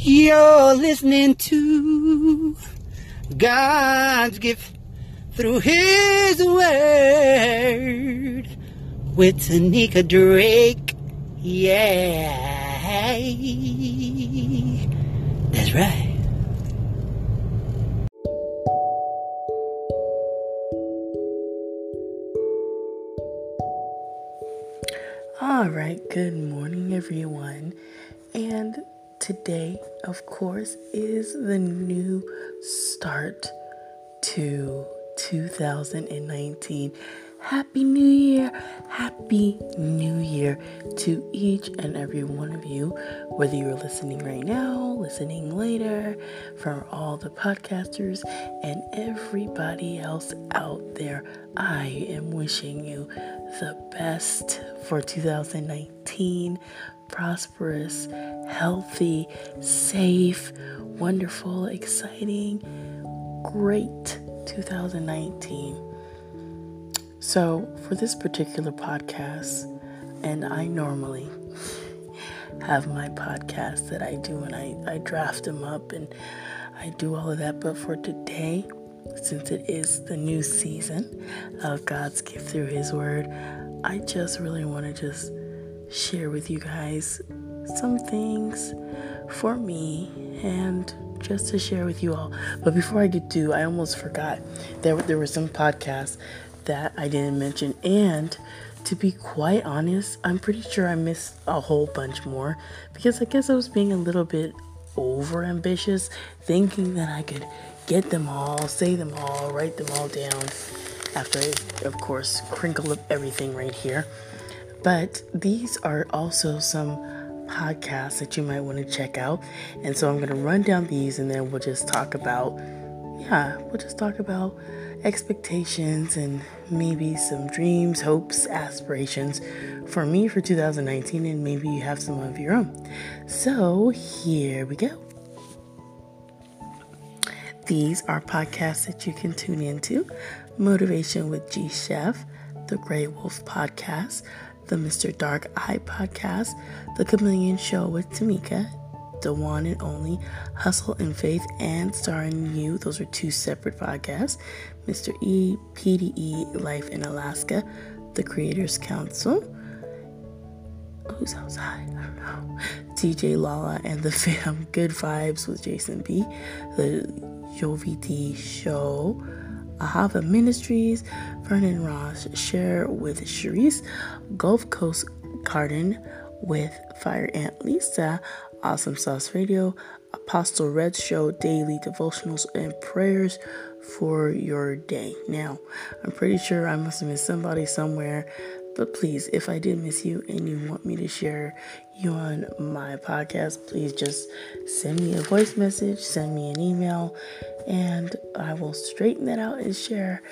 You're listening to God's gift through His Word with Tanika Drake. Yeah. That's right. All right, good morning, everyone. And today, of course, is the new start to 2019. Happy New Year! Happy New Year to each and every one of you, whether you're listening right now, listening later, from all the podcasters and everybody else out there. I am wishing you the best for 2019 prosperous, healthy, safe, wonderful, exciting, great 2019. So, for this particular podcast, and I normally have my podcast that I do and I, I draft them up and I do all of that, but for today, since it is the new season of God's gift through His Word, I just really want to just share with you guys some things for me and just to share with you all. But before I get to, I almost forgot there there were some podcasts that I didn't mention. And to be quite honest, I'm pretty sure I missed a whole bunch more because I guess I was being a little bit over ambitious, thinking that I could get them all, say them all, write them all down after I, of course, crinkle up everything right here. But these are also some podcasts that you might want to check out. And so I'm going to run down these and then we'll just talk about, yeah, we'll just talk about expectations and maybe some dreams, hopes, aspirations for me for 2019, and maybe you have some of your own. So here we go. These are podcasts that you can tune into Motivation with G Chef, the Grey Wolf Podcast, the Mr. Dark Eye Podcast, The Chameleon Show with Tamika, the one and only Hustle and Faith and Starring You. Those are two separate podcasts. Mr. E, PDE Life in Alaska, The Creators Council. Who's outside? I don't know. TJ Lala and the Fam Good Vibes with Jason B. The Joviti Show. Ahava Ministries, Vernon Ross, Share with Sharice, Gulf Coast Garden with Fire Aunt Lisa, Awesome Sauce Radio, Apostle Red Show, daily devotionals and prayers for your day. Now, I'm pretty sure I must have missed somebody somewhere, but please, if I did miss you and you want me to share you on my podcast, please just send me a voice message, send me an email, and I will straighten that out and share.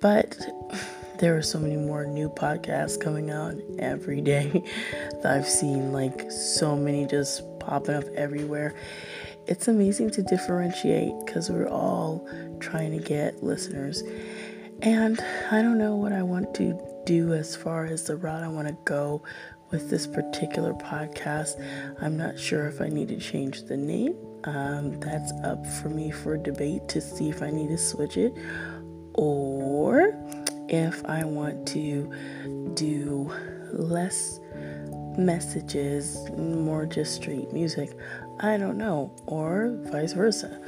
But there are so many more new podcasts coming out every day that I've seen, like so many just popping up everywhere. It's amazing to differentiate because we're all trying to get listeners. And I don't know what I want to do as far as the route I want to go with this particular podcast. I'm not sure if I need to change the name. Um, that's up for me for debate to see if I need to switch it or if I want to do less messages, more just straight music. I don't know. Or vice versa.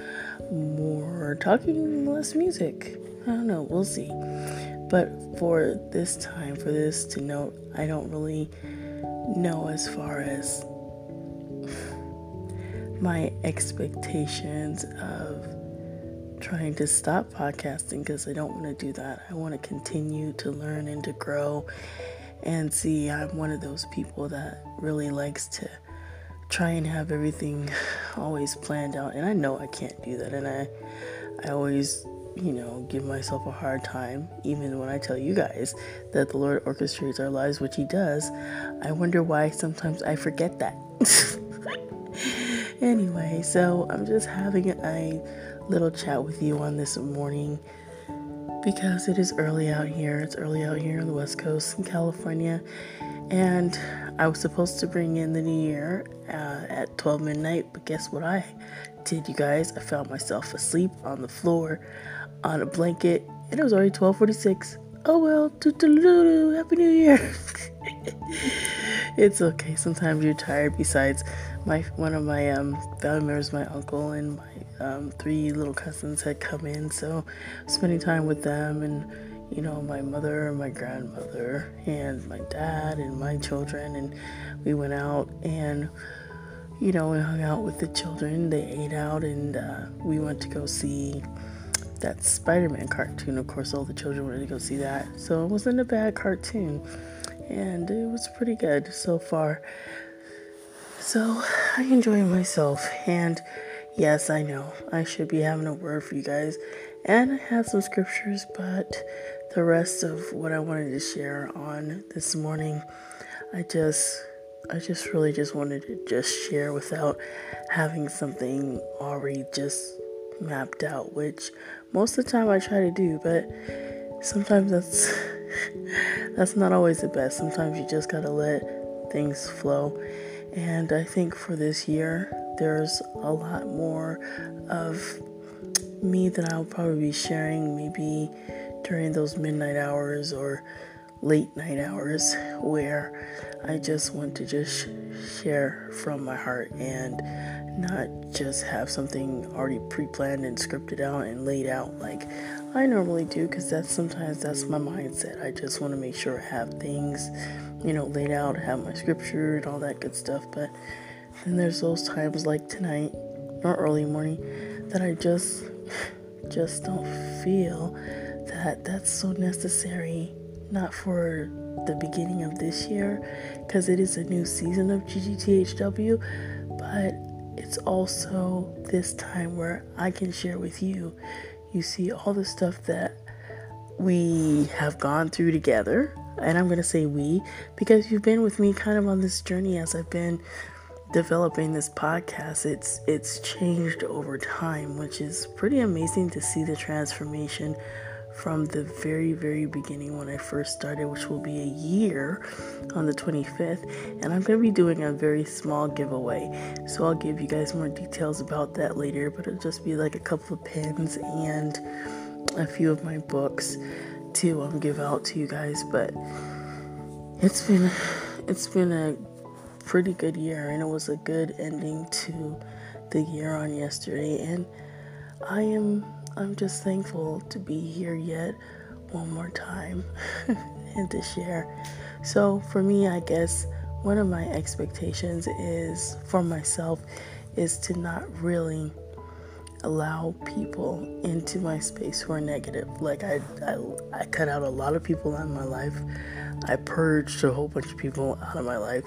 More talking, less music. I don't know. We'll see. But for this time, for this to note, I don't really know as far as my expectations of trying to stop podcasting because I don't want to do that. I want to continue to learn and to grow and see. I'm one of those people that really likes to try and have everything always planned out, and I know I can't do that, and I I always you know, give myself a hard time, even when I tell you guys that the Lord orchestrates our lives, which He does. I wonder why sometimes I forget that. anyway, so I'm just having a little chat with you on this morning because it is early out here. It's early out here on the West Coast in California. And I was supposed to bring in the new year uh, at 12 midnight, but guess what I did, you guys? I found myself asleep on the floor on a blanket, and it was already 12:46. Oh well, happy New Year. it's okay. Sometimes you're tired. Besides, my one of my um, family members, my uncle and my um, three little cousins had come in, so spending time with them and you know my mother, my grandmother, and my dad and my children, and we went out and you know we hung out with the children. They ate out, and uh, we went to go see that Spider-Man cartoon. Of course, all the children wanted to go see that, so it wasn't a bad cartoon and it was pretty good so far. So I enjoy myself, and yes, I know I should be having a word for you guys, and I have some scriptures, but the rest of what I wanted to share on this morning, I just I just really just wanted to just share without having something already just mapped out, which most of the time I try to do, but sometimes that's that's not always the best. Sometimes you just gotta let things flow. And I think for this year, there's a lot more of me that I'll probably be sharing maybe during those midnight hours or late night hours where I just want to just share from my heart and not just have something already pre-planned and scripted out and laid out like I normally do because that's sometimes that's my mindset. I just want to make sure I have things, you know, laid out, have my scripture and all that good stuff. But then there's those times like tonight or early morning that I just just don't feel that that's so necessary not for the beginning of this year because it is a new season of GGTHW, but it's also this time where I can share with you. You see, all the stuff that we have gone through together, and I'm going to say we because you've been with me kind of on this journey as I've been developing this podcast. It's it's changed over time which is pretty amazing to see the transformation from the very, very beginning when I first started, which will be a year on the 25th. And I'm going to be doing a very small giveaway. So I'll give you guys more details about that later, but it'll just be like a couple of pins and a few of my books to um, give out to you guys. But it's been it's been a pretty good year and it was a good ending to the year on yesterday and I am I'm just thankful to be here yet one more time and to share. So, for me, I guess one of my expectations is for myself is to not really allow people into my space who are negative. Like I, I, I cut out a lot of people out of my life. I purged a whole bunch of people out of my life,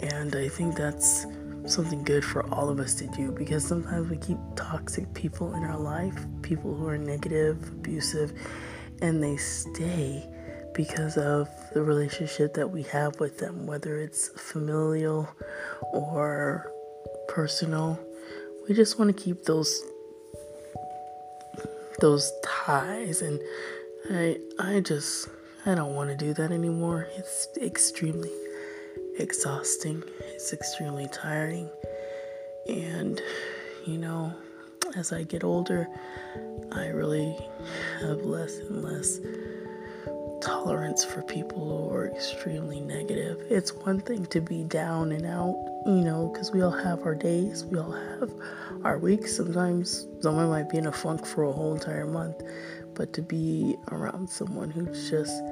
and I think that's something good for all of us to do because sometimes we keep toxic people in our life, people who are negative, abusive, and they stay because of the relationship that we have with them, whether it's familial or personal. We just want to keep those those ties and I I just I don't want to do that anymore. It's extremely exhausting, it's extremely tiring. And, you know, as I get older, I really have less and less tolerance for people who are extremely negative. It's one thing to be down and out, you know, because we all have our days, we all have our weeks. Sometimes someone might be in a funk for a whole entire month, but to be around someone who just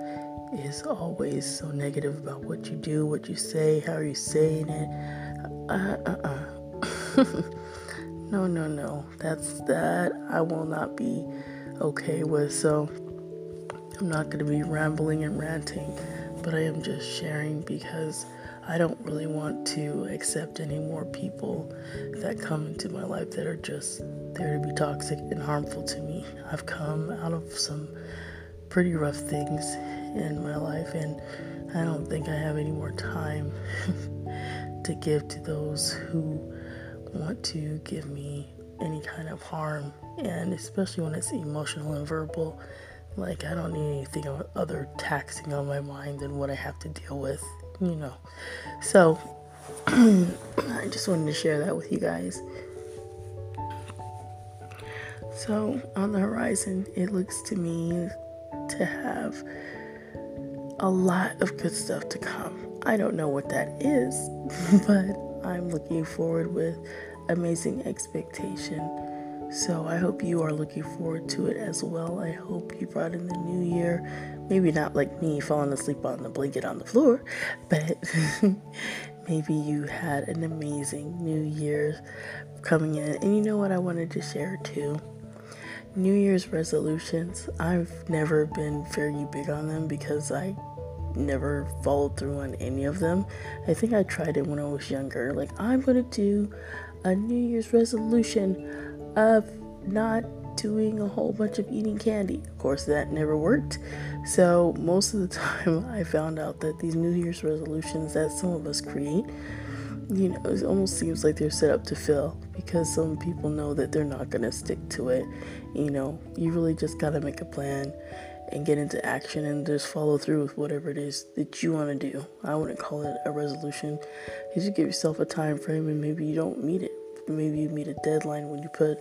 is always so negative about what you do, what you say, how you saying it. Uh, uh, uh. no, no, no. That's that I will not be okay with. So I'm not going to be rambling and ranting, but I am just sharing because I don't really want to accept any more people that come into my life that are just there to be toxic and harmful to me. I've come out of some pretty rough things in my life, and I don't think I have any more time to give to those who want to give me any kind of harm, and especially when it's emotional and verbal. Like, I don't need anything other taxing on my mind than what I have to deal with, you know. So I just wanted to share that with you guys. So on the horizon, it looks to me to have a lot of good stuff to come. I don't know what that is, but I'm looking forward with amazing expectation. So I hope you are looking forward to it as well. I hope you brought in the new year. Maybe not like me falling asleep on the blanket on the floor, but maybe you had an amazing new year coming in. And you know what I wanted to share too? New Year's resolutions. I've never been very big on them because I never followed through on any of them. I think I tried it when I was younger. Like, I'm going to do a New Year's resolution of not doing a whole bunch of eating candy. Of course, that never worked. So, most of the time, I found out that these New Year's resolutions that some of us create, you know, it almost seems like they're set up to fail because some people know that they're not going to stick to it. You know, you really just got to make a plan and get into action and just follow through with whatever it is that you want to do. I wouldn't call it a resolution. You just give yourself a time frame and maybe you don't meet it. Maybe you meet a deadline when you put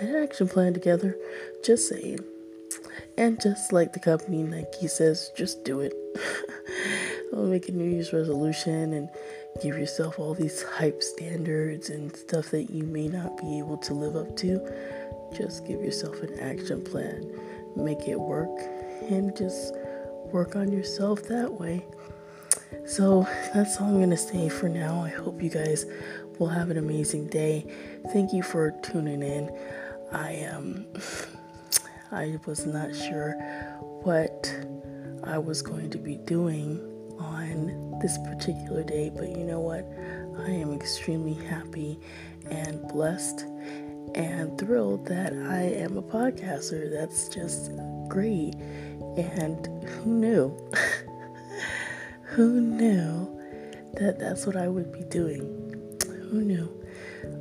an action plan together. Just saying. And just like the company Nike says, just do it. Don't make a New Year's resolution and give yourself all these hype standards and stuff that you may not be able to live up to. Just give yourself an action plan. Make it work and just work on yourself that way. So that's all I'm going to say for now. I hope you guys will have an amazing day. Thank you for tuning in. I um I was not sure what I was going to be doing on this particular day, but you know what? I am extremely happy and blessed and thrilled that I am a podcaster. That's just great. And who knew? who knew that that's what I would be doing? Who knew?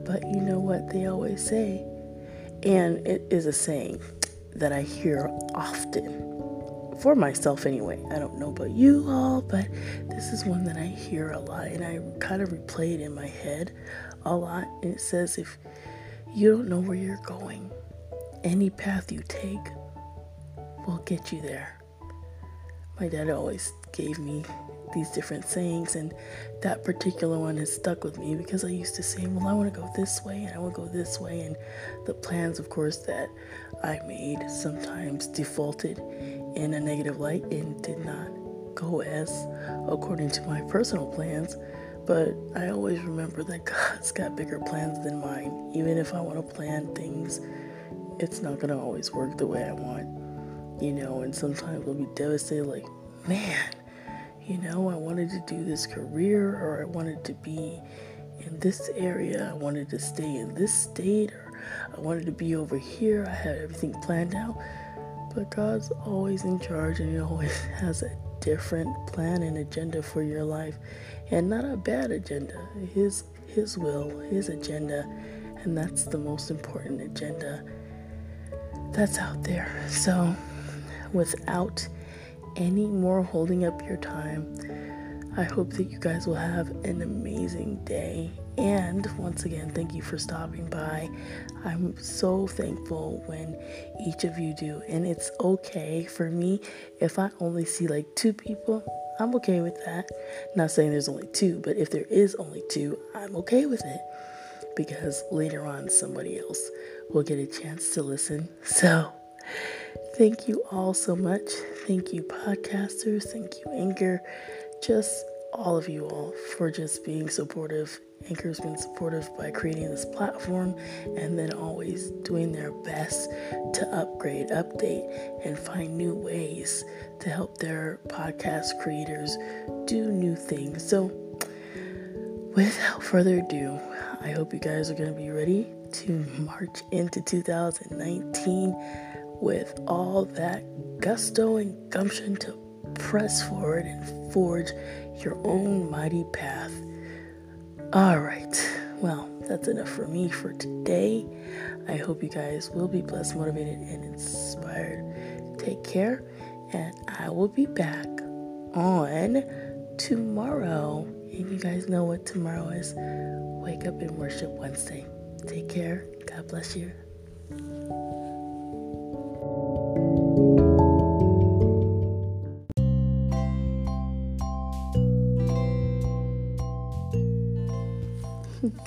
But you know what they always say, and it is a saying that I hear often for myself anyway. I don't know about you all, but this is one that I hear a lot and I kind of replay it in my head a lot. And it says, if you don't know where you're going, any path you take will get you there. My dad always gave me these different sayings, and that particular one has stuck with me because I used to say, Well, I want to go this way, and I want to go this way. And the plans, of course, that I made sometimes defaulted in a negative light and did not go as according to my personal plans. But I always remember that God's got bigger plans than mine. Even if I want to plan things, it's not going to always work the way I want you know, and sometimes I'll be devastated, like, man, you know, I wanted to do this career or I wanted to be in this area, I wanted to stay in this state, or I wanted to be over here, I had everything planned out. But God's always in charge and He always has a different plan and agenda for your life. And not a bad agenda. His his will, his agenda, and that's the most important agenda that's out there. So without any more holding up your time. I hope that you guys will have an amazing day. And once again, thank you for stopping by. I'm so thankful when each of you do. And it's okay for me if I only see like two people, I'm okay with that. Not saying there's only two, but if there is only two, I'm okay with it. Because later on, somebody else will get a chance to listen. So, Thank you all so much. Thank you, podcasters. Thank you, Anchor. Just all of you all for just being supportive. Anchor's been supportive by creating this platform and then always doing their best to upgrade, update, and find new ways to help their podcast creators do new things. So, without further ado, I hope you guys are going to be ready to march into 2019 with all that gusto and gumption to press forward and forge your own mighty path. All right, well, that's enough for me for today. I hope you guys will be blessed, motivated, and inspired. Take care, and I will be back on tomorrow. And you guys know what tomorrow is. Wake up and worship Wednesday. Take care. God bless you.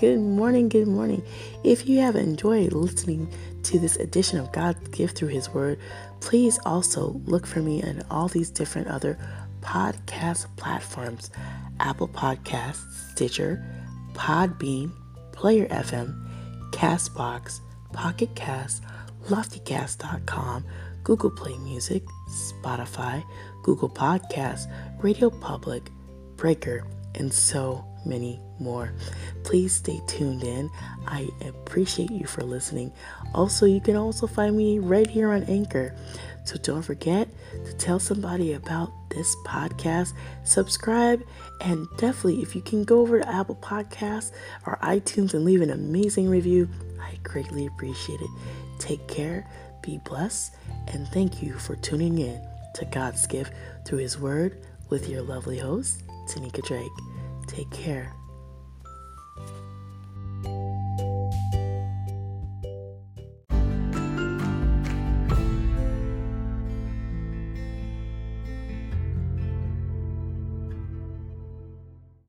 Good morning, good morning. If you have enjoyed listening to this edition of God's gift through His Word, please also look for me on all these different other podcast platforms Apple Podcasts, Stitcher, Podbean, Player FM, Castbox, Pocket Cast, LoftyCast.com, Google Play Music, Spotify, Google Podcasts, Radio Public, Breaker, and so many more. Please stay tuned in. I appreciate you for listening. Also, you can also find me right here on Anchor. So don't forget to tell somebody about this podcast, subscribe, and definitely if you can go over to Apple Podcasts or iTunes and leave an amazing review, I greatly appreciate it. Take care, be blessed, and thank you for tuning in to God's gift through His Word with your lovely host, Tanika Drake. Take care.